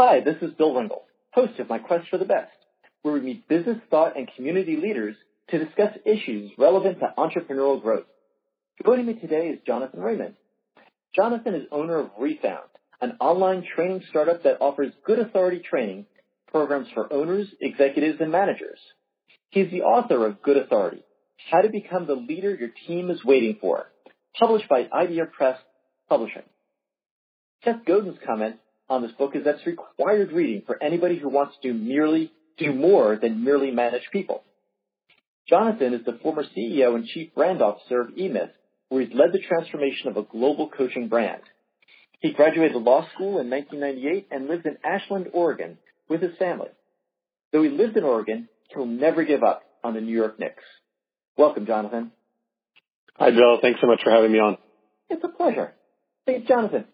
Hi, this is Bill Ringle, host of My Quest for the Best, where we meet business thought and community leaders to discuss issues relevant to entrepreneurial growth. Joining me today is Jonathan Raymond. Jonathan is owner of Refound, an online training startup that offers good authority training programs for owners, executives, and managers. He's the author of Good Authority, How to Become the Leader Your Team is Waiting For, published by Idea Press Publishing. Seth Godin's comment on this book is that it's required reading for anybody who wants to merely do more than merely manage people. Jonathan is the former CEO and chief brand officer of eMyth, where he's led the transformation of a global coaching brand. He graduated law school in 1998 and lives in Ashland, Oregon with his family. Though he lives in Oregon, he'll never give up on the New York Knicks. Welcome, Jonathan. Hi, Bill. Thanks so much for having me on. It's a pleasure. Hey, Jonathan,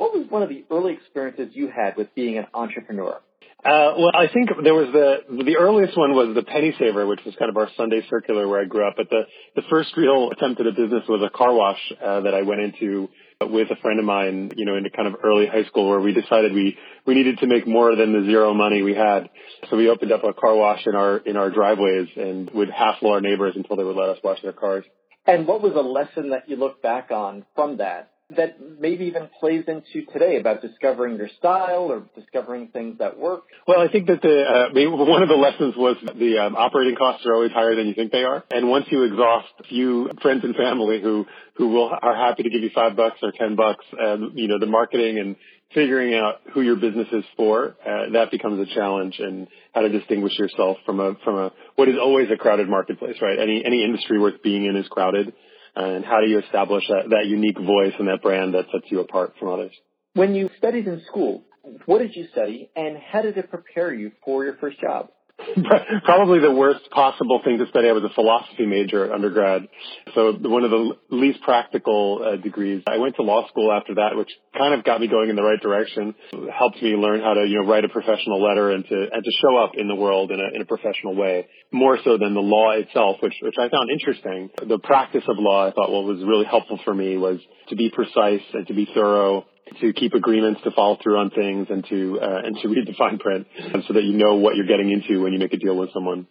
what was one of the early experiences you had with being an entrepreneur? Uh, well, I think there was the the earliest one was the penny saver, which was kind of our Sunday circular where I grew up. But the the first real attempt at a business was a car wash uh, that I went into with a friend of mine, you know, into kind of early high school, where we decided we we needed to make more than the zero money we had. So we opened up a car wash in our in our driveways and would hassle our neighbors until they would let us wash their cars. And what was a lesson that you look back on from that that maybe even plays into today about discovering your style or discovering things that work? Well, I think that the uh, I mean, one of the lessons was the um, operating costs are always higher than you think they are, and once you exhaust a few friends and family who who will are happy to give you five bucks or ten bucks, and you know the marketing and figuring out who your business is for, uh, that becomes a challenge and how to distinguish yourself from a from a what is always a crowded marketplace, right? Any any industry worth being in is crowded and how do you establish that, that unique voice and that brand that sets you apart from others? When you studied in school, what did you study and how did it prepare you for your first job? Probably the worst possible thing to study. I was a philosophy major at undergrad, so one of the least practical uh, degrees. I went to law school after that, which kind of got me going in the right direction. Helped me learn how to, you know, write a professional letter and to and to show up in the world in a in a professional way, more so than the law itself, which which I found interesting. The practice of law, I thought, what was really helpful for me was to be precise and to be thorough to keep agreements, to follow through on things, and to uh, and to read the fine print, so that you know what you're getting into when you make a deal with someone.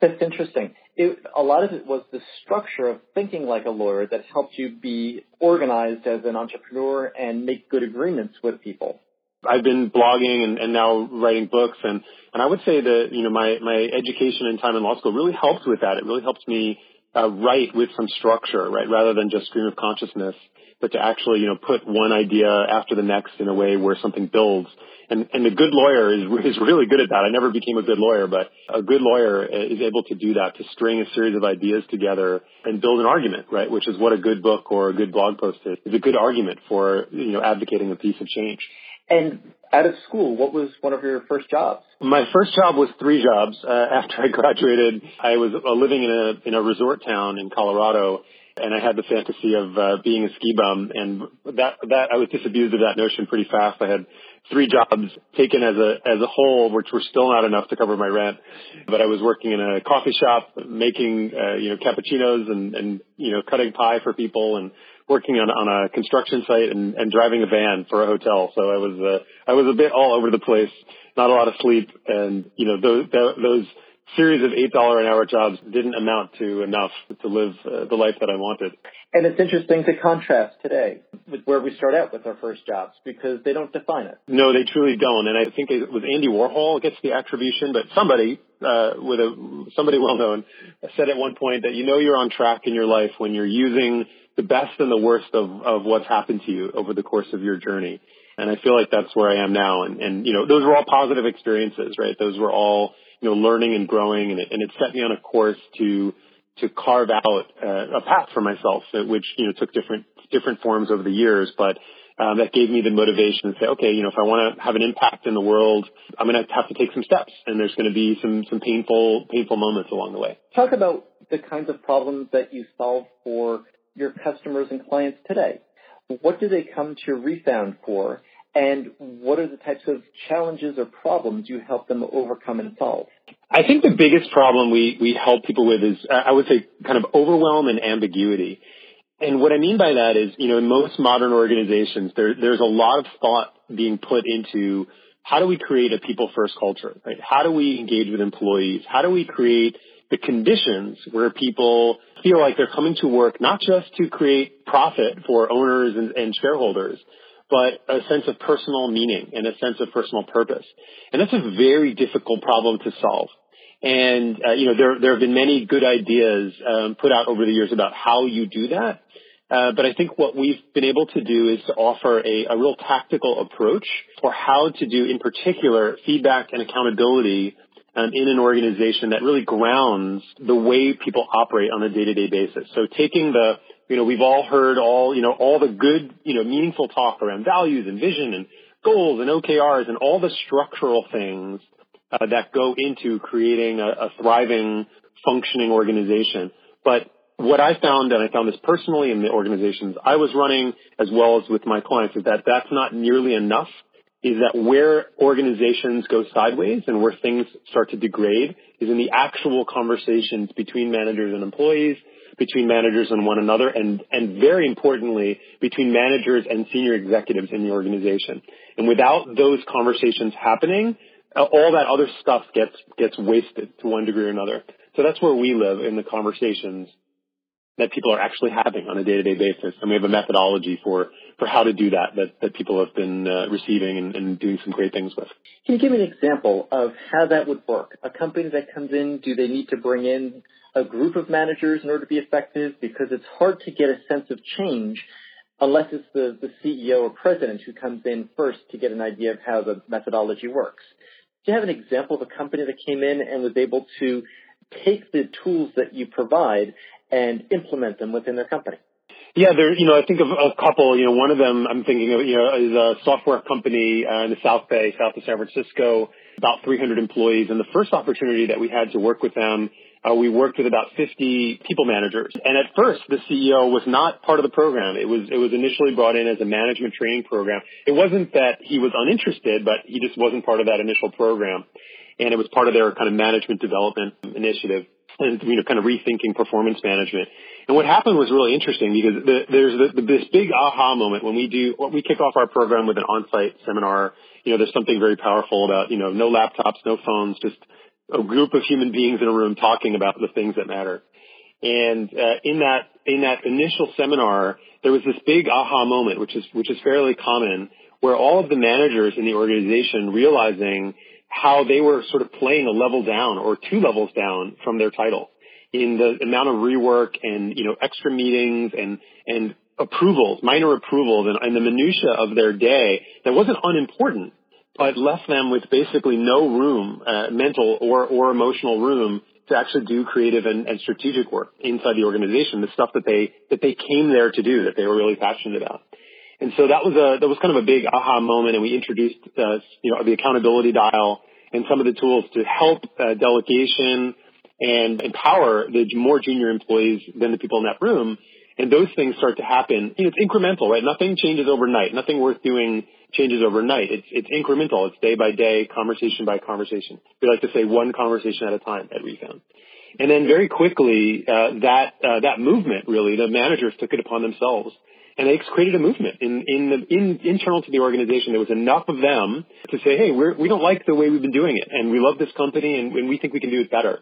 That's interesting. It, a lot of it was the structure of thinking like a lawyer that helped you be organized as an entrepreneur and make good agreements with people. I've been blogging and, and now writing books, and and I would say that you know my my education and time in law school really helped with that. It really helped me uh, write with some structure, right, rather than just stream of consciousness but to actually, you know, put one idea after the next in a way where something builds. And, and a good lawyer is, is really good at that. I never became a good lawyer, but a good lawyer is able to do that, to string a series of ideas together and build an argument, right? Which is what a good book or a good blog post is. It's a good argument for, you know, advocating a piece of change. And out of school, what was one of your first jobs? My first job was three jobs. Uh, after I graduated, I was uh, living in a in a resort town in Colorado, and I had the fantasy of uh, being a ski bum, and that that I was disabused of that notion pretty fast. I had three jobs taken as a as a whole, which were still not enough to cover my rent. But I was working in a coffee shop, making uh, you know cappuccinos and and you know cutting pie for people, and working on on a construction site and, and driving a van for a hotel. So I was uh, I was a bit all over the place, not a lot of sleep, and you know those those series of eight dollar an hour jobs didn't amount to enough to live uh, the life that I wanted. And it's interesting to contrast today with where we start out with our first jobs because they don't define it. No, they truly don't. And I think it was Andy Warhol gets the attribution, but somebody uh, with a somebody well known said at one point that you know you're on track in your life when you're using the best and the worst of, of what's happened to you over the course of your journey. And I feel like that's where I am now. And, and you know, those were all positive experiences, right? Those were all you know, learning and growing, and it, and it set me on a course to to carve out uh, a path for myself, which you know took different different forms over the years, but. Um, that gave me the motivation to say, okay, you know, if I want to have an impact in the world, I'm going to have to take some steps, and there's going to be some some painful painful moments along the way. Talk about the kinds of problems that you solve for your customers and clients today. What do they come to Refound for, and what are the types of challenges or problems you help them overcome and solve? I think the biggest problem we, we help people with is, uh, I would say, kind of overwhelm and ambiguity. And what I mean by that is, you know, in most modern organizations, there, there's a lot of thought being put into how do we create a people first culture, right? How do we engage with employees? How do we create the conditions where people feel like they're coming to work not just to create profit for owners and, and shareholders, but a sense of personal meaning and a sense of personal purpose. And that's a very difficult problem to solve. And uh, you know there there have been many good ideas um, put out over the years about how you do that. Uh, but I think what we've been able to do is to offer a, a real tactical approach for how to do, in particular, feedback and accountability um, in an organization that really grounds the way people operate on a day-to-day basis. So taking the, you know, we've all heard all, you know, all the good, you know, meaningful talk around values and vision and goals and OKRs and all the structural things uh, that go into creating a, a thriving, functioning organization. But what I found, and I found this personally in the organizations I was running, as well as with my clients, is that that's not nearly enough. Is that where organizations go sideways and where things start to degrade is in the actual conversations between managers and employees, between managers and one another, and, and very importantly, between managers and senior executives in the organization. And without those conversations happening, uh, all that other stuff gets gets wasted to one degree or another. So that's where we live in the conversations that people are actually having on a day-to-day basis, and we have a methodology for for how to do that that, that people have been uh, receiving and, and doing some great things with. Can you give me an example of how that would work? A company that comes in, do they need to bring in a group of managers in order to be effective? Because it's hard to get a sense of change unless it's the, the CEO or president who comes in first to get an idea of how the methodology works. Do you have an example of a company that came in and was able to take the tools that you provide and implement them within their company? Yeah, there. You know, I think of a couple. You know, one of them I'm thinking of. You know, is a software company uh, in the South Bay, south of San Francisco, about 300 employees. And the first opportunity that we had to work with them uh, we worked with about 50 people managers. And at first, the CEO was not part of the program. It was, it was initially brought in as a management training program. It wasn't that he was uninterested, but he just wasn't part of that initial program. And it was part of their kind of management development initiative you know, kind of rethinking performance management. And what happened was really interesting because the, there's the, the, this big aha moment when we do, when we kick off our program with an on-site seminar. You know, there's something very powerful about, you know, no laptops, no phones, just a group of human beings in a room talking about the things that matter. And uh, in that in that initial seminar, there was this big aha moment, which is which is fairly common, where all of the managers in the organization realizing how they were sort of playing a level down or two levels down from their title in the amount of rework and you know extra meetings and and approvals, minor approvals, and, and the minutia of their day that wasn't unimportant, but left them with basically no room, uh, mental or, or emotional room to actually do creative and, and strategic work inside the organization, the stuff that they, that they came there to do, that they were really passionate about. And so that was a, that was kind of a big aha moment and we introduced, uh, you know, the accountability dial and some of the tools to help uh, delegation and empower the more junior employees than the people in that room. And those things start to happen. You know, it's incremental, right? Nothing changes overnight. Nothing worth doing changes overnight. It's, it's incremental. It's day by day, conversation by conversation. We like to say one conversation at a time at Refound. And then very quickly, uh, that, uh, that movement really, the managers took it upon themselves and they created a movement in, in the, in, internal to the organization. There was enough of them to say, hey, we're, we don't like the way we've been doing it and we love this company and, and we think we can do it better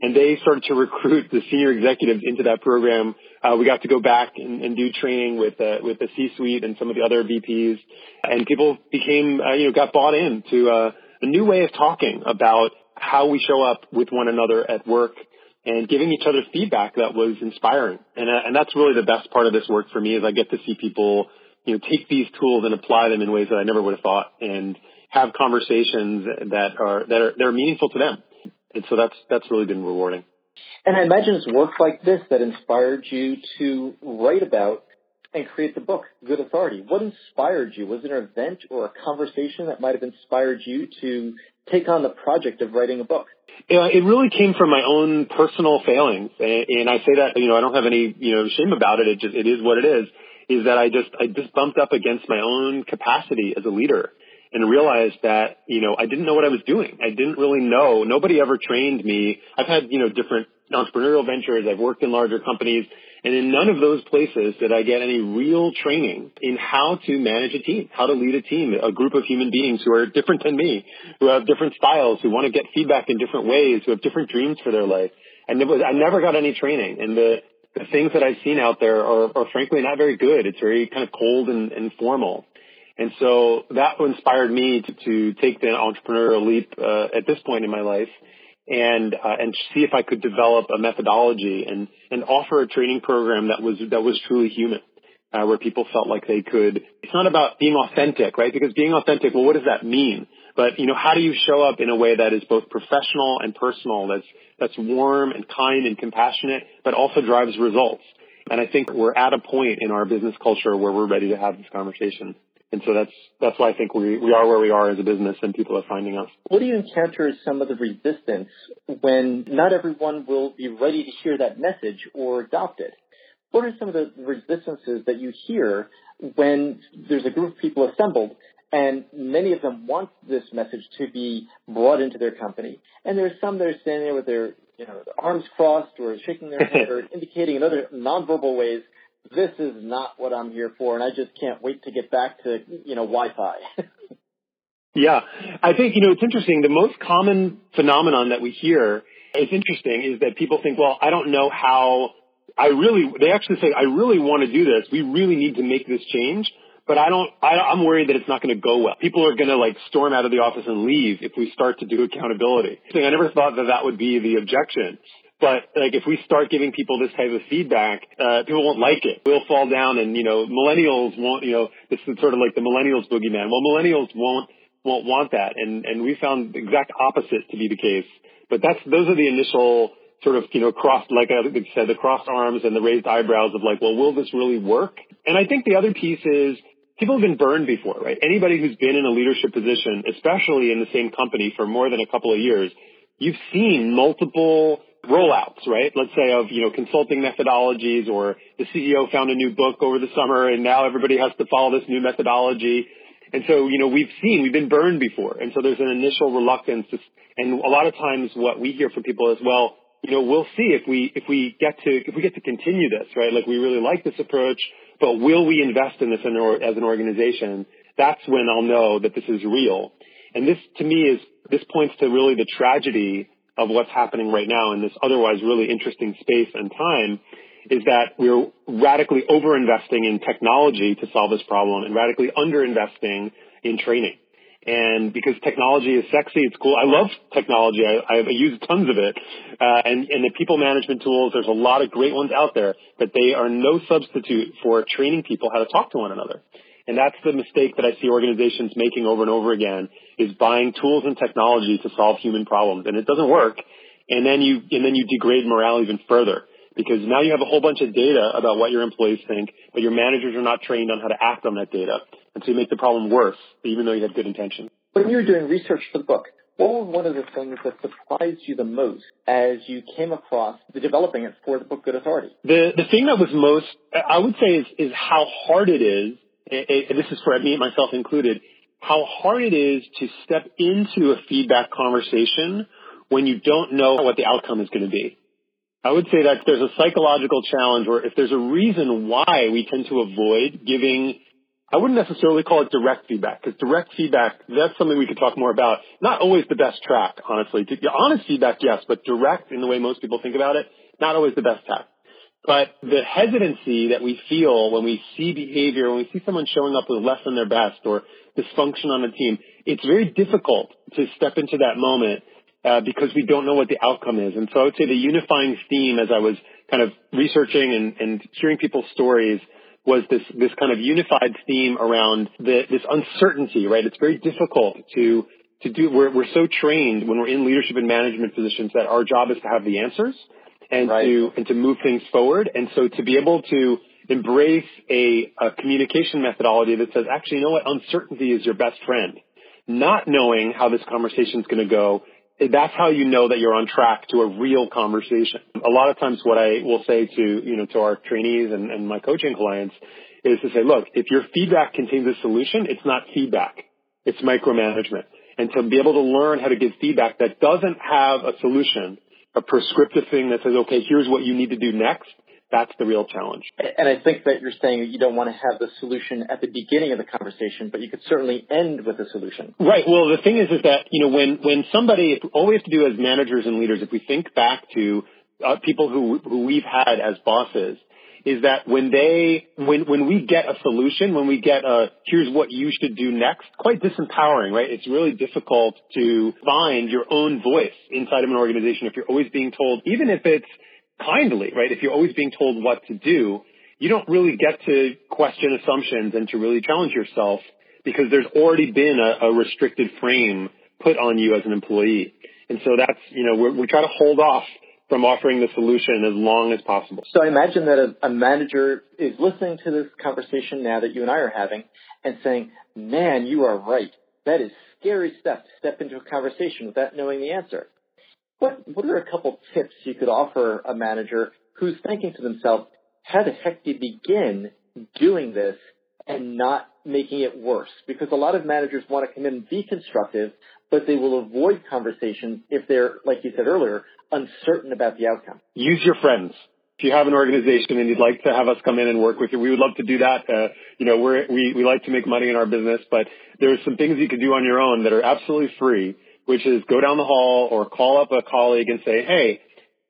and they started to recruit the senior executives into that program. Uh, we got to go back and, and do training with uh, with the C-suite and some of the other VPs, and people became uh, you know got bought into uh, a new way of talking about how we show up with one another at work and giving each other feedback that was inspiring. And uh, and that's really the best part of this work for me is I get to see people you know take these tools and apply them in ways that I never would have thought and have conversations that are that are that are meaningful to them and so that's that's really been rewarding. And I imagine it's work like this that inspired you to write about and create the book, Good Authority. What inspired you? Was it an event or a conversation that might have inspired you to take on the project of writing a book? It really came from my own personal failings, and I say that you know I don't have any you know shame about it. It just it is what it is. Is that I just I just bumped up against my own capacity as a leader, and realized that, you know, I didn't know what I was doing. I didn't really know. Nobody ever trained me. I've had, you know, different entrepreneurial ventures. I've worked in larger companies And in none of those places did I get any real training in how to manage a team, how to lead a team, a group of human beings who are different than me, who have different styles, who want to get feedback in different ways, who have different dreams for their life. Never, I never got any training. And the, the things that I've seen out there are, are frankly not very good. It's very kind of cold and, and formal. And so that inspired me to, to take the entrepreneurial leap uh, at this point in my life and uh, and see if I could develop a methodology and and offer a training program that was that was truly human, uh, where people felt like they could. It's not about being authentic, right? Because being authentic, well, what does that mean? But you know, how do you show up in a way that is both professional and personal? That's that's warm and kind and compassionate, but also drives results. And I think we're at a point in our business culture where we're ready to have this conversation. And so that's that's why I think we we are where we are as a business, and people are finding us. What do you encounter as some of the resistance when not everyone will be ready to hear that message or adopt it? What are some of the resistances that you hear when there's a group of people assembled and many of them want this message to be brought into their company, and there's some that are standing there with their you know arms crossed or shaking their head or indicating in other nonverbal ways this is not what I'm here for, and I just can't wait to get back to you know Wi-Fi. yeah, I think you know it's interesting. The most common phenomenon that we hear is interesting is that people think, well, I don't know how. I really, they actually say, I really want to do this. We really need to make this change, but I don't. I, I'm worried that it's not going to go well. People are going to like storm out of the office and leave if we start to do accountability. I never thought that that would be the objection. But like if we start giving people this type of feedback, uh, people won't like it. We'll fall down and, you know, millennials won't, you know, this is sort of like the millennials boogeyman. Well, millennials won't, won't want that. And, and we found the exact opposite to be the case. But that's, those are the initial sort of, you know, crossed, like I said, the crossed arms and the raised eyebrows of like, well, will this really work? And I think the other piece is people have been burned before, right? Anybody who's been in a leadership position, especially in the same company for more than a couple of years, you've seen multiple rollouts, right? Let's say of, you know, consulting methodologies or the CEO found a new book over the summer and now everybody has to follow this new methodology. And so, you know, we've seen, we've been burned before. And so there's an initial reluctance to, and a lot of times what we hear from people is, well, you know, we'll see if we, if we get to, if we get to continue this, right? Like we really like this approach, but will we invest in this as an organization? That's when I'll know that this is real. And this to me is, this points to really the tragedy of what's happening right now in this otherwise really interesting space and time is that we're radically overinvesting in technology to solve this problem and radically underinvesting in training. And because technology is sexy, it's cool. I love technology. I, I use tons of it. Uh, and, and the people management tools, there's a lot of great ones out there, but they are no substitute for training people how to talk to one another. And that's the mistake that I see organizations making over and over again is buying tools and technology to solve human problems. And it doesn't work. And then you, and then you degrade morale even further because now you have a whole bunch of data about what your employees think, but your managers are not trained on how to act on that data. And so you make the problem worse, even though you had good intentions. When you were doing research for the book, what was one of the things that surprised you the most as you came across the developing it for the book Good Authority? The the thing that was most I would say is is how hard it is and this is for me myself included, how hard it is to step into a feedback conversation when you don't know what the outcome is going to be. I would say that there's a psychological challenge or if there's a reason why we tend to avoid giving, I wouldn't necessarily call it direct feedback because direct feedback, that's something we could talk more about. Not always the best track, honestly. Honest feedback, yes, but direct in the way most people think about it, not always the best track. But the hesitancy that we feel when we see behavior, when we see someone showing up with less than their best or dysfunction on a team, it's very difficult to step into that moment uh, because we don't know what the outcome is. And so I would say the unifying theme as I was kind of researching and, and hearing people's stories was this, this kind of unified theme around the, this uncertainty, right? It's very difficult to, to do, we're, we're so trained when we're in leadership and management positions that our job is to have the answers and right. to and to move things forward. And so to be able to embrace a, a communication methodology that says, actually, you know what, uncertainty is your best friend. Not knowing how this conversation is going to go, that's how you know that you're on track to a real conversation. A lot of times, what I will say to you know to our trainees and, and my coaching clients is to say, look, if your feedback contains a solution, it's not feedback, it's micromanagement. And to be able to learn how to give feedback that doesn't have a solution a prescriptive thing that says, okay, here's what you need to do next. That's the real challenge. And I think that you're saying that you don't want to have the solution at the beginning of the conversation, but you could certainly end with a solution. Right. Well, the thing is, is that, you know, when, when somebody, all we have to do as managers and leaders, if we think back to uh, people who, who we've had as bosses, is that when they, when, when we get a solution, when we get a, here's what you should do next, quite disempowering, right? It's really difficult to find your own voice inside of an organization if you're always being told, even if it's kindly, right? If you're always being told what to do, you don't really get to question assumptions and to really challenge yourself because there's already been a, a restricted frame put on you as an employee. And so that's, you know, we try to hold off from offering the solution as long as possible. So I imagine that a, a, manager is listening to this conversation now that you and I are having and saying, man, you are right. That is scary stuff to step into a conversation without knowing the answer. What, what are a couple tips you could offer a manager who's thinking to themselves, how the heck do you begin doing this and not making it worse? Because a lot of managers want to come in and be constructive, but they will avoid conversations if they're, like you said earlier, uncertain about the outcome. Use your friends. If you have an organization and you'd like to have us come in and work with you, we would love to do that. Uh, you know, we're, we, we like to make money in our business, but there are some things you can do on your own that are absolutely free, which is go down the hall or call up a colleague and say, hey,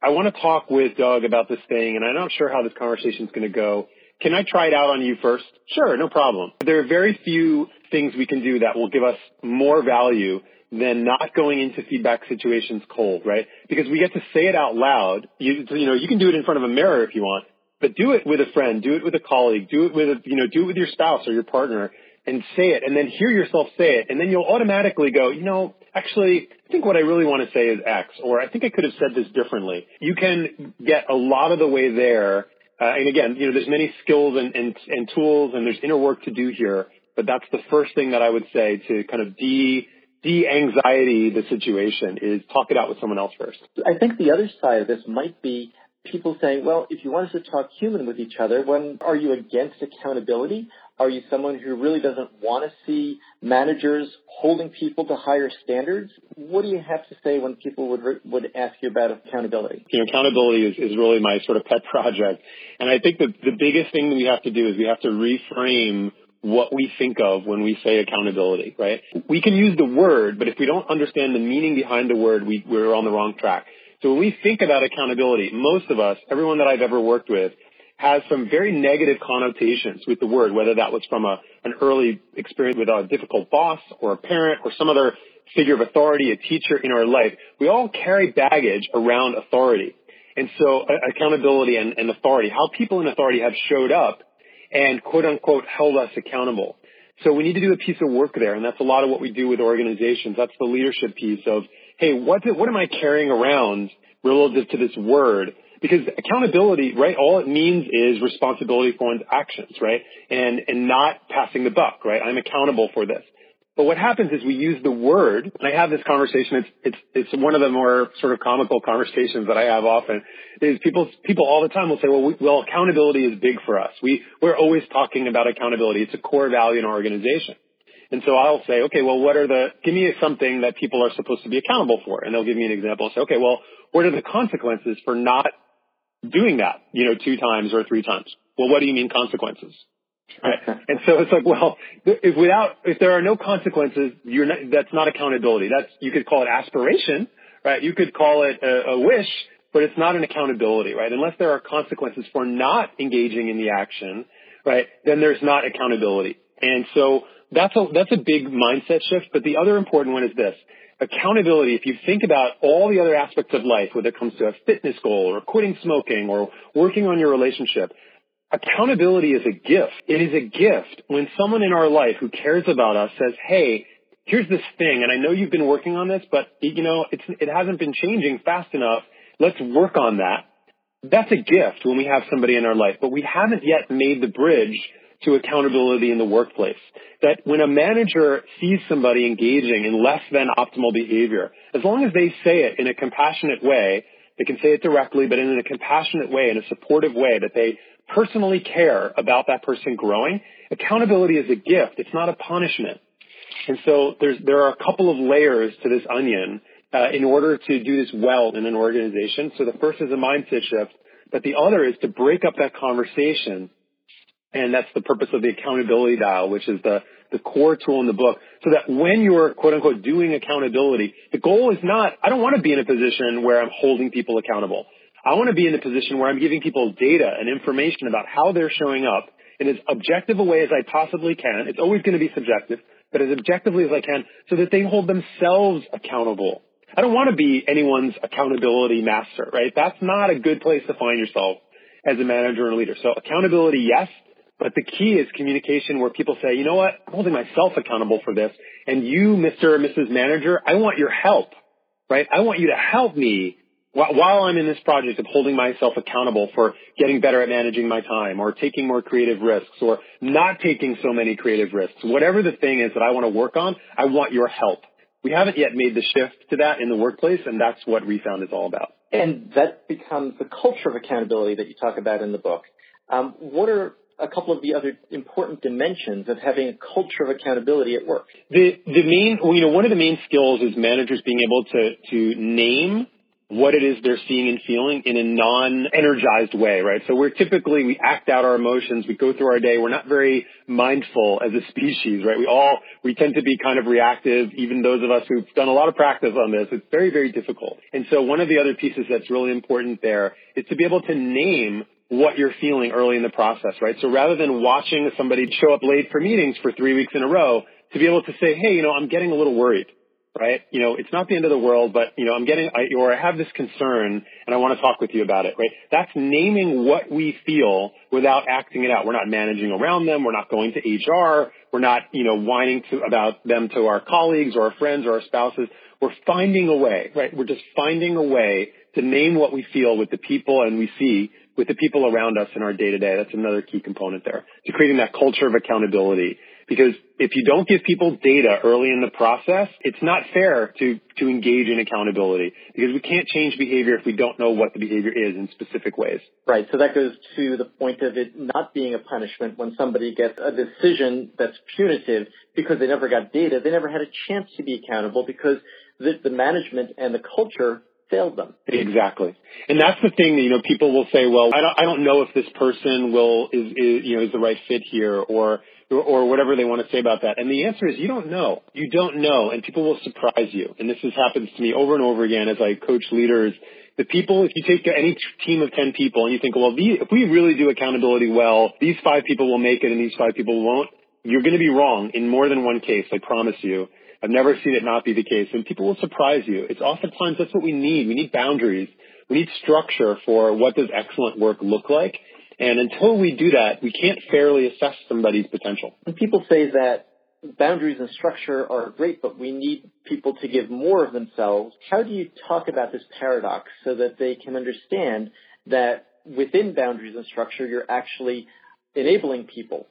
I want to talk with Doug about this thing and I'm not sure how this conversation is going to go. Can I try it out on you first? Sure, no problem. There are very few things we can do that will give us more value than not going into feedback situations cold, right? Because we get to say it out loud. You, you know, you can do it in front of a mirror if you want, but do it with a friend, do it with a colleague, do it with a, you know, do it with your spouse or your partner and say it and then hear yourself say it. And then you'll automatically go, you know, actually, I think what I really want to say is X, or I think I could have said this differently. You can get a lot of the way there. Uh, and again, you know, there's many skills and, and, and tools and there's inner work to do here, but that's the first thing that I would say to kind of de, de-anxiety the situation is talk it out with someone else first. I think the other side of this might be people saying, well, if you want us to talk human with each other, when are you against accountability? Are you someone who really doesn't want to see managers holding people to higher standards? What do you have to say when people would would ask you about accountability? You know, accountability is, is really my sort of pet project, and I think that the biggest thing that we have to do is we have to reframe what we think of when we say accountability, right? We can use the word, but if we don't understand the meaning behind the word, we, we're on the wrong track. So when we think about accountability, most of us, everyone that I've ever worked with, has some very negative connotations with the word, whether that was from a, an early experience with a difficult boss or a parent or some other figure of authority, a teacher in our life. We all carry baggage around authority. And so uh, accountability and, and authority, how people in authority have showed up and quote unquote held us accountable. So we need to do a piece of work there, and that's a lot of what we do with organizations. That's the leadership piece of, hey, what, what am I carrying around relative to this word? Because accountability, right, all it means is responsibility for one's actions, right? And, and not passing the buck, right? I'm accountable for this. But what happens is we use the word, and I have this conversation, it's, it's, it's one of the more sort of comical conversations that I have often, is people, people all the time will say, well, we, well, accountability is big for us. We, we're always talking about accountability. It's a core value in our organization. And so I'll say, okay, well, what are the, give me something that people are supposed to be accountable for. And they'll give me an example. I'll say, okay, well, what are the consequences for not doing that, you know, two times or three times? Well, what do you mean consequences? Right. And so it's like, well, if without, if there are no consequences, you're not, that's not accountability. That's, you could call it aspiration, right? You could call it a, a wish, but it's not an accountability, right? Unless there are consequences for not engaging in the action, right? Then there's not accountability. And so that's a, that's a big mindset shift. But the other important one is this. Accountability, if you think about all the other aspects of life, whether it comes to a fitness goal or quitting smoking or working on your relationship, Accountability is a gift. It is a gift when someone in our life who cares about us says, hey, here's this thing, and I know you've been working on this, but you know, it hasn't been changing fast enough. Let's work on that. That's a gift when we have somebody in our life, but we haven't yet made the bridge to accountability in the workplace. That when a manager sees somebody engaging in less than optimal behavior, as long as they say it in a compassionate way, they can say it directly, but in a compassionate way, in a supportive way, that they personally care about that person growing, accountability is a gift. It's not a punishment. And so there's, there are a couple of layers to this onion uh, in order to do this well in an organization. So the first is a mindset shift. But the other is to break up that conversation. And that's the purpose of the accountability dial, which is the, the core tool in the book. So that when you're quote unquote doing accountability, the goal is not, I don't want to be in a position where I'm holding people accountable. I want to be in a position where I'm giving people data and information about how they're showing up in as objective a way as I possibly can. It's always going to be subjective, but as objectively as I can so that they hold themselves accountable. I don't want to be anyone's accountability master, right? That's not a good place to find yourself as a manager and a leader. So accountability, yes, but the key is communication where people say, you know what, I'm holding myself accountable for this. And you, Mr. or Mrs. Manager, I want your help, right? I want you to help me while I'm in this project of holding myself accountable for getting better at managing my time or taking more creative risks or not taking so many creative risks, whatever the thing is that I want to work on, I want your help. We haven't yet made the shift to that in the workplace, and that's what Refound is all about. And that becomes the culture of accountability that you talk about in the book. Um, what are a couple of the other important dimensions of having a culture of accountability at work? The the main, you know, one of the main skills is managers being able to to name what it is they're seeing and feeling in a non-energized way, right? So we're typically, we act out our emotions, we go through our day, we're not very mindful as a species, right? We all, we tend to be kind of reactive, even those of us who've done a lot of practice on this, it's very, very difficult. And so one of the other pieces that's really important there is to be able to name what you're feeling early in the process, right? So rather than watching somebody show up late for meetings for three weeks in a row, to be able to say, hey, you know, I'm getting a little worried right? You know, it's not the end of the world, but you know, I'm getting, I, or I have this concern and I want to talk with you about it, right? That's naming what we feel without acting it out. We're not managing around them. We're not going to HR. We're not, you know, whining to, about them to our colleagues or our friends or our spouses. We're finding a way, right? We're just finding a way to name what we feel with the people and we see with the people around us in our day to day. That's another key component there to creating that culture of accountability because if you don't give people data early in the process, it's not fair to, to engage in accountability because we can't change behavior if we don't know what the behavior is in specific ways. Right. So that goes to the point of it not being a punishment when somebody gets a decision that's punitive because they never got data. They never had a chance to be accountable because the, the management and the culture failed them. Exactly. And that's the thing that, you know, people will say, well, I don't, I don't know if this person will, is, is, you know, is the right fit here or, or, or whatever they want to say about that. And the answer is you don't know. You don't know. And people will surprise you. And this has happened to me over and over again as I coach leaders. The people, if you take any team of 10 people and you think, well, if we really do accountability well, these five people will make it and these five people won't, you're going to be wrong in more than one case, I promise you. I've never seen it not be the case. And people will surprise you. It's oftentimes that's what we need. We need boundaries. We need structure for what does excellent work look like. And until we do that, we can't fairly assess somebody's potential. And people say that boundaries and structure are great, but we need people to give more of themselves. How do you talk about this paradox so that they can understand that within boundaries and structure, you're actually enabling people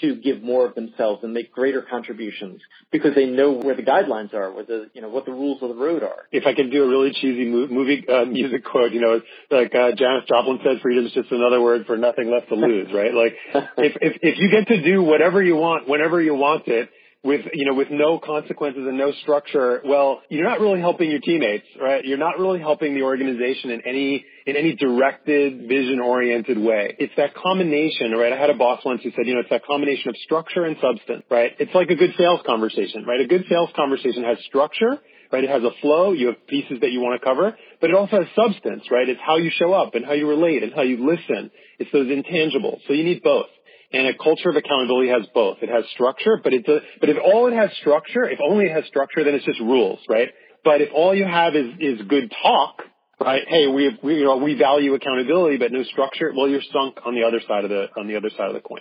to give more of themselves and make greater contributions because they know where the guidelines are, where the you know what the rules of the road are. If I can do a really cheesy movie uh, music quote, you know, like uh, Janis Joplin said, "Freedom is just another word for nothing left to lose." Right? Like if if if you get to do whatever you want whenever you want it, with you know with no consequences and no structure well you're not really helping your teammates right? You're not really helping the organization in any in any directed vision oriented way. It's that combination right? I had a boss once who said you know it's that combination of structure and substance right? It's like a good sales conversation right? A good sales conversation has structure right? It has a flow. You have pieces that you want to cover but it also has substance right? It's how you show up and how you relate and how you listen. It's those intangibles. So you need both and a culture of accountability has both. It has structure, but it's a, but if all it has structure, if only it has structure, then it's just rules, right? But if all you have is, is good talk, right? Hey, we, we, you know, we value accountability, but no structure. Well, you're sunk on the other side of the, on the other side of the coin.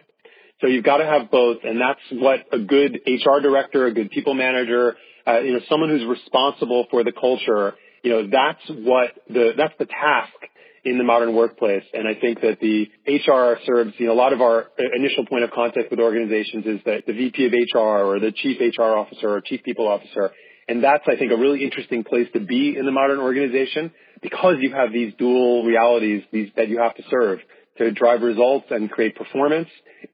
So you've got to have both, and that's what a good HR director, a good people manager, uh, you know, someone who's responsible for the culture, you know, that's what the, that's the task in the modern workplace. And I think that the HR serves, you know, a lot of our initial point of contact with organizations is that the VP of HR or the chief HR officer or chief people officer. And that's, I think, a really interesting place to be in the modern organization because you have these dual realities these, that you have to serve to drive results and create performance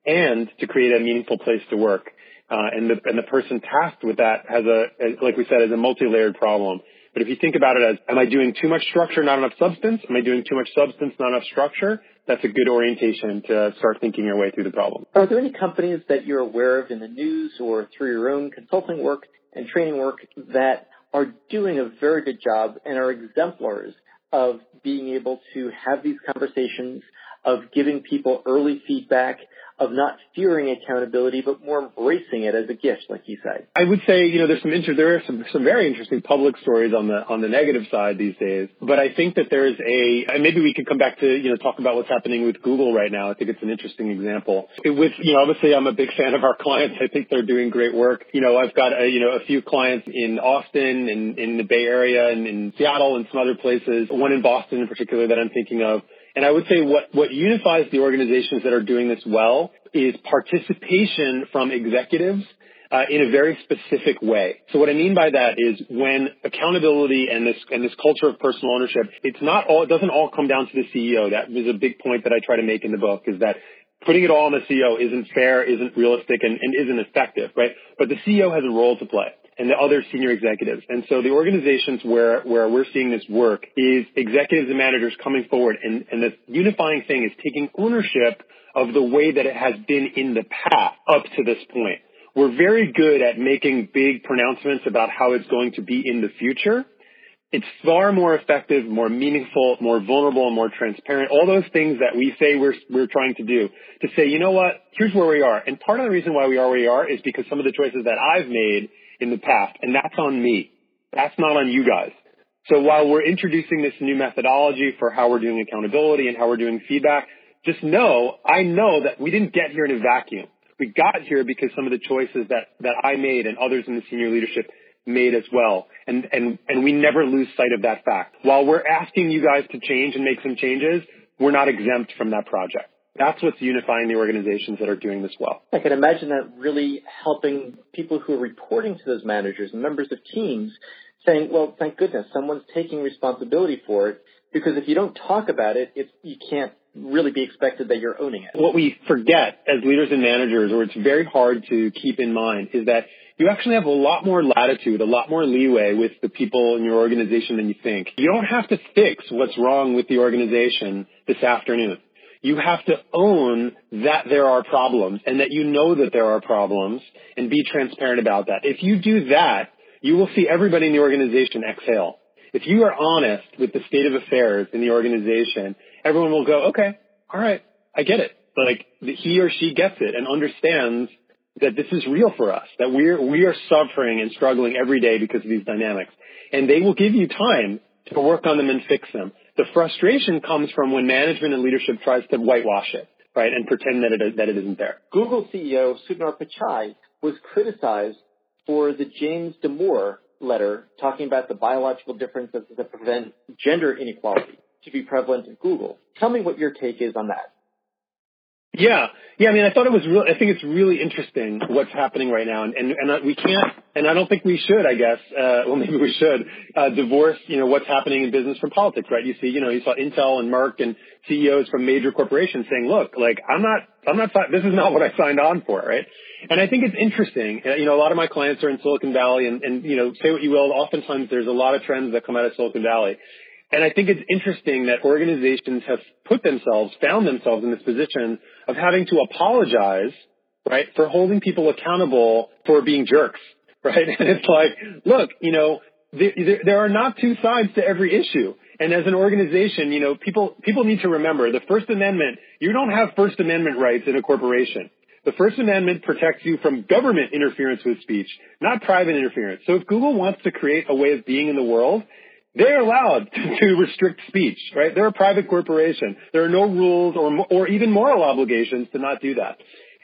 and to create a meaningful place to work. Uh, and the and the person tasked with that has a, like we said, is a multi-layered problem But if you think about it as, am I doing too much structure, not enough substance? Am I doing too much substance, not enough structure? That's a good orientation to start thinking your way through the problem. Are there any companies that you're aware of in the news or through your own consulting work and training work that are doing a very good job and are exemplars of being able to have these conversations, of giving people early feedback, of not fearing accountability, but more embracing it as a gift, like you said. I would say, you know, there's some inter- there are some, some very interesting public stories on the on the negative side these days. But I think that there's a, and maybe we could come back to, you know, talk about what's happening with Google right now. I think it's an interesting example. It, With, you know, obviously I'm a big fan of our clients. I think they're doing great work. You know, I've got a, you know a few clients in Austin and in the Bay Area and in Seattle and some other places. One in Boston in particular that I'm thinking of and I would say what, what unifies the organizations that are doing this well is participation from executives uh, in a very specific way. So what I mean by that is when accountability and this and this culture of personal ownership, it's not all it doesn't all come down to the CEO. That is a big point that I try to make in the book is that putting it all on the CEO isn't fair, isn't realistic, and, and isn't effective, right? But the CEO has a role to play and the other senior executives. And so the organizations where, where we're seeing this work is executives and managers coming forward and, and the unifying thing is taking ownership of the way that it has been in the past up to this point. We're very good at making big pronouncements about how it's going to be in the future. It's far more effective, more meaningful, more vulnerable, and more transparent. All those things that we say we're, we're trying to do. To say, you know what, here's where we are. And part of the reason why we are where we are is because some of the choices that I've made in the past, and that's on me. That's not on you guys. So while we're introducing this new methodology for how we're doing accountability and how we're doing feedback, just know, I know that we didn't get here in a vacuum. We got here because some of the choices that, that I made and others in the senior leadership made as well. And, and, and we never lose sight of that fact. While we're asking you guys to change and make some changes, we're not exempt from that project. That's what's unifying the organizations that are doing this well. I can imagine that really helping people who are reporting to those managers and members of teams saying, well, thank goodness someone's taking responsibility for it because if you don't talk about it, it's, you can't really be expected that you're owning it. What we forget as leaders and managers, or it's very hard to keep in mind, is that you actually have a lot more latitude, a lot more leeway with the people in your organization than you think. You don't have to fix what's wrong with the organization this afternoon you have to own that there are problems and that you know that there are problems and be transparent about that. If you do that, you will see everybody in the organization exhale. If you are honest with the state of affairs in the organization, everyone will go, okay, all right, I get it. Like he or she gets it and understands that this is real for us, that we're, we are suffering and struggling every day because of these dynamics. And they will give you time to work on them and fix them. The frustration comes from when management and leadership tries to whitewash it, right, and pretend that it, that it isn't there. Google CEO Sundar Pichai was criticized for the James Damore letter talking about the biological differences that prevent gender inequality to be prevalent at Google. Tell me what your take is on that. Yeah, yeah. I mean, I thought it was real. I think it's really interesting what's happening right now, and and, and we can't, and I don't think we should. I guess, uh, well, maybe we should uh, divorce, you know, what's happening in business from politics, right? You see, you know, you saw Intel and Merck and CEOs from major corporations saying, "Look, like I'm not, I'm not, this is not what I signed on for," right? And I think it's interesting. Uh, you know, a lot of my clients are in Silicon Valley, and and you know, say what you will, oftentimes there's a lot of trends that come out of Silicon Valley. And I think it's interesting that organizations have put themselves, found themselves in this position of having to apologize, right, for holding people accountable for being jerks, right? And it's like, look, you know, there, there are not two sides to every issue. And as an organization, you know, people, people need to remember the First Amendment, you don't have First Amendment rights in a corporation. The First Amendment protects you from government interference with speech, not private interference. So if Google wants to create a way of being in the world, they're allowed to restrict speech, right? They're a private corporation. There are no rules or, or even moral obligations to not do that.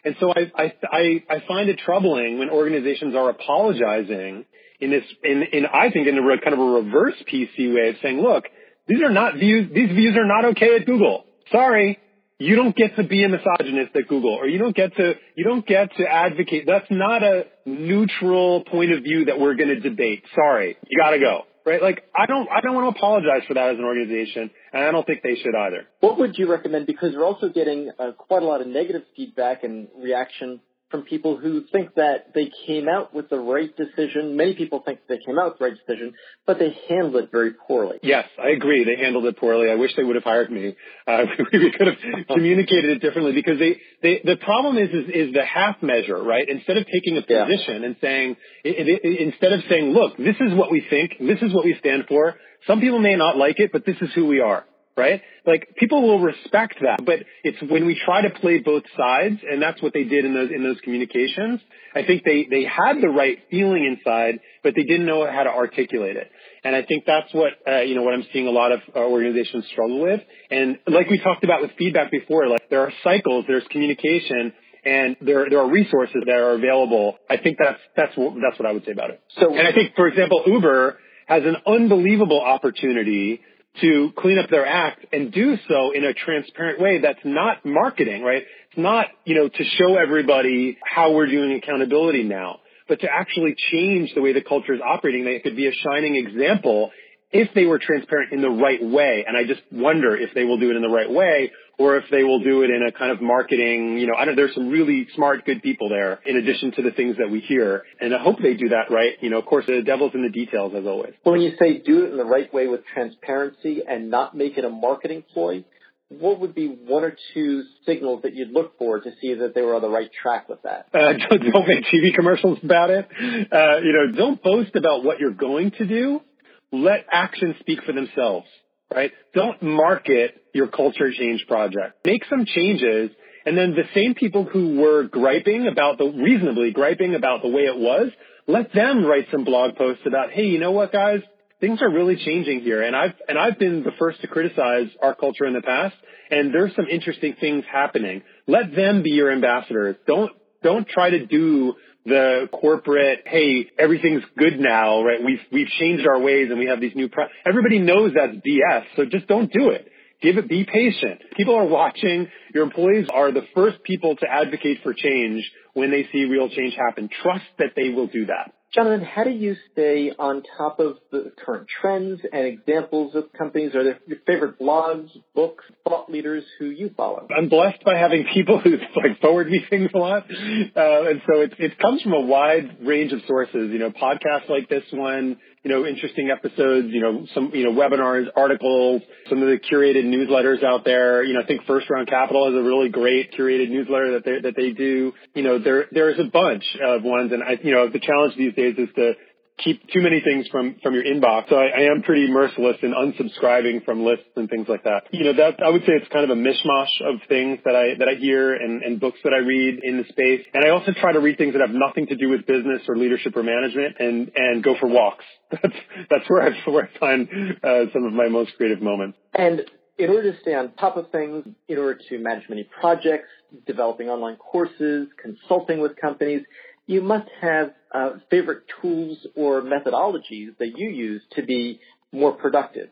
And so I, I, I, I find it troubling when organizations are apologizing in this, in, in I think in a kind of a reverse PC way of saying, look, these are not views, these views are not okay at Google. Sorry, you don't get to be a misogynist at Google, or you don't get to you don't get to advocate. That's not a neutral point of view that we're going to debate. Sorry, you got to go right? Like I don't I don't want to apologize for that as an organization, and I don't think they should either. What would you recommend? Because we're also getting uh, quite a lot of negative feedback and reaction from people who think that they came out with the right decision. Many people think they came out with the right decision, but they handled it very poorly. Yes, I agree. They handled it poorly. I wish they would have hired me. Uh, we could have communicated it differently because they, they the problem is, is, is the half measure, right? Instead of taking a position yeah. and saying, it, it, instead of saying, look, this is what we think, this is what we stand for. Some people may not like it, but this is who we are right? Like people will respect that, but it's when we try to play both sides, and that's what they did in those in those communications. I think they they had the right feeling inside, but they didn't know how to articulate it. And I think that's what uh, you know what I'm seeing a lot of uh, organizations struggle with. And like we talked about with feedback before, like there are cycles, there's communication, and there there are resources that are available. I think that's that's that's what I would say about it. So, and I think, for example, Uber has an unbelievable opportunity to clean up their act and do so in a transparent way that's not marketing, right? It's not, you know, to show everybody how we're doing accountability now, but to actually change the way the culture is operating. They could be a shining example if they were transparent in the right way. And I just wonder if they will do it in the right way or if they will do it in a kind of marketing, you know, I don't, there's some really smart, good people there in addition to the things that we hear. And I hope they do that right. You know, of course, the devil's in the details as always. Well, when you say do it in the right way with transparency and not make it a marketing ploy, what would be one or two signals that you'd look for to see that they were on the right track with that? Uh, don't, don't make TV commercials about it. Uh, you know, don't boast about what you're going to do let actions speak for themselves, right? Don't market your culture change project. Make some changes and then the same people who were griping about the, reasonably griping about the way it was, let them write some blog posts about, hey, you know what guys? Things are really changing here. And I've, and I've been the first to criticize our culture in the past. And there's some interesting things happening. Let them be your ambassadors. Don't, don't try to do the corporate, hey, everything's good now, right? We've, we've changed our ways and we have these new, pro- everybody knows that's BS. So just don't do it. Give it, be patient. People are watching. Your employees are the first people to advocate for change when they see real change happen. Trust that they will do that. Jonathan, how do you stay on top of the current trends and examples of companies? Are there your favorite blogs, books, thought leaders who you follow? I'm blessed by having people who like forward me things a lot, uh, and so it, it comes from a wide range of sources. You know, podcasts like this one, you know, interesting episodes, you know, some, you know, webinars, articles, some of the curated newsletters out there. You know, I think First Round Capital is a really great curated newsletter that they, that they do. You know, there, there's a bunch of ones and I, you know, the challenge these days is to keep too many things from from your inbox. So I, I am pretty merciless in unsubscribing from lists and things like that. You know, that I would say it's kind of a mishmash of things that I that I hear and, and books that I read in the space. And I also try to read things that have nothing to do with business or leadership or management and and go for walks. That's that's where I where I find uh, some of my most creative moments. And in order to stay on top of things, in order to manage many projects, developing online courses, consulting with companies, you must have uh, favorite tools or methodologies that you use to be more productive.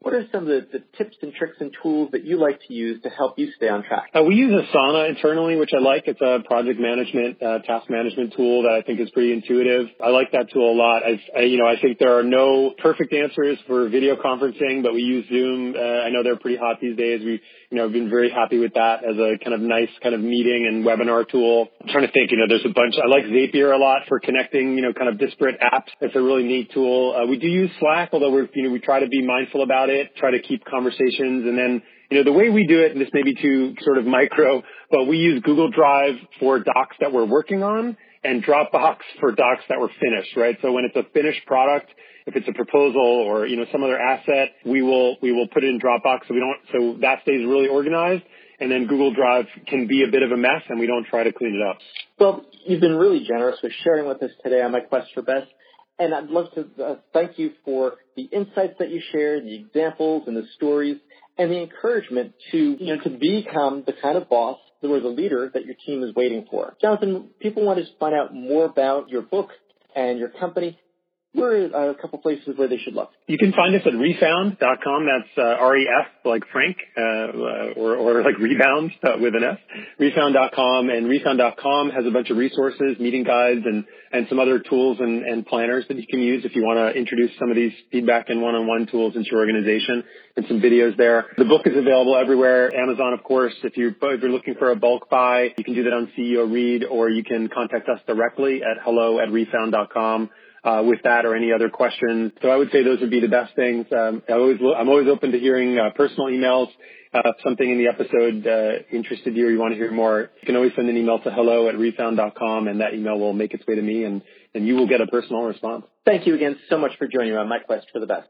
What are some of the, the, tips and tricks and tools that you like to use to help you stay on track? Uh, we use Asana internally, which I like. It's a project management, uh, task management tool that I think is pretty intuitive. I like that tool a lot. I, I, you know, I think there are no perfect answers for video conferencing, but we use Zoom. Uh, I know they're pretty hot these days. We, you know, been very happy with that as a kind of nice kind of meeting and webinar tool. I'm trying to think, you know, there's a bunch. I like Zapier a lot for connecting, you know, kind of disparate apps. It's a really neat tool. Uh, we do use Slack, although we're, you know, we try to be mindful about it, try to keep conversations. And then, you know, the way we do it, and this may be too sort of micro, but we use Google Drive for docs that we're working on and Dropbox for docs that were finished, right? So when it's a finished product, if it's a proposal or, you know, some other asset, we will, we will put it in Dropbox so we don't, so that stays really organized. And then Google Drive can be a bit of a mess and we don't try to clean it up. Well, you've been really generous with sharing with us today on my quest for best. And I'd love to uh, thank you for the insights that you shared, the examples and the stories, and the encouragement to, you know, to become the kind of boss or the leader that your team is waiting for. Jonathan, people want to find out more about your book and your company where are a couple places where they should look? You can find us at refound.com. That's uh, R-E-F, like Frank, uh, or, or like rebound uh, with an S. Refound.com. And refound.com has a bunch of resources, meeting guides, and, and some other tools and, and planners that you can use if you want to introduce some of these feedback and one-on-one tools into your organization and some videos there. The book is available everywhere. Amazon, of course. If, you're, if you're looking for a bulk buy, you can do that on CEO Read, or you can contact us directly at hello at refound.com uh, with that or any other questions. So I would say those would be the best things. Um, I always, I'm always open to hearing uh, personal emails. Uh, something in the episode uh, interested you or you want to hear more, you can always send an email to hello at refound.com and that email will make its way to me and, and you will get a personal response. Thank you again so much for joining me on my quest for the best.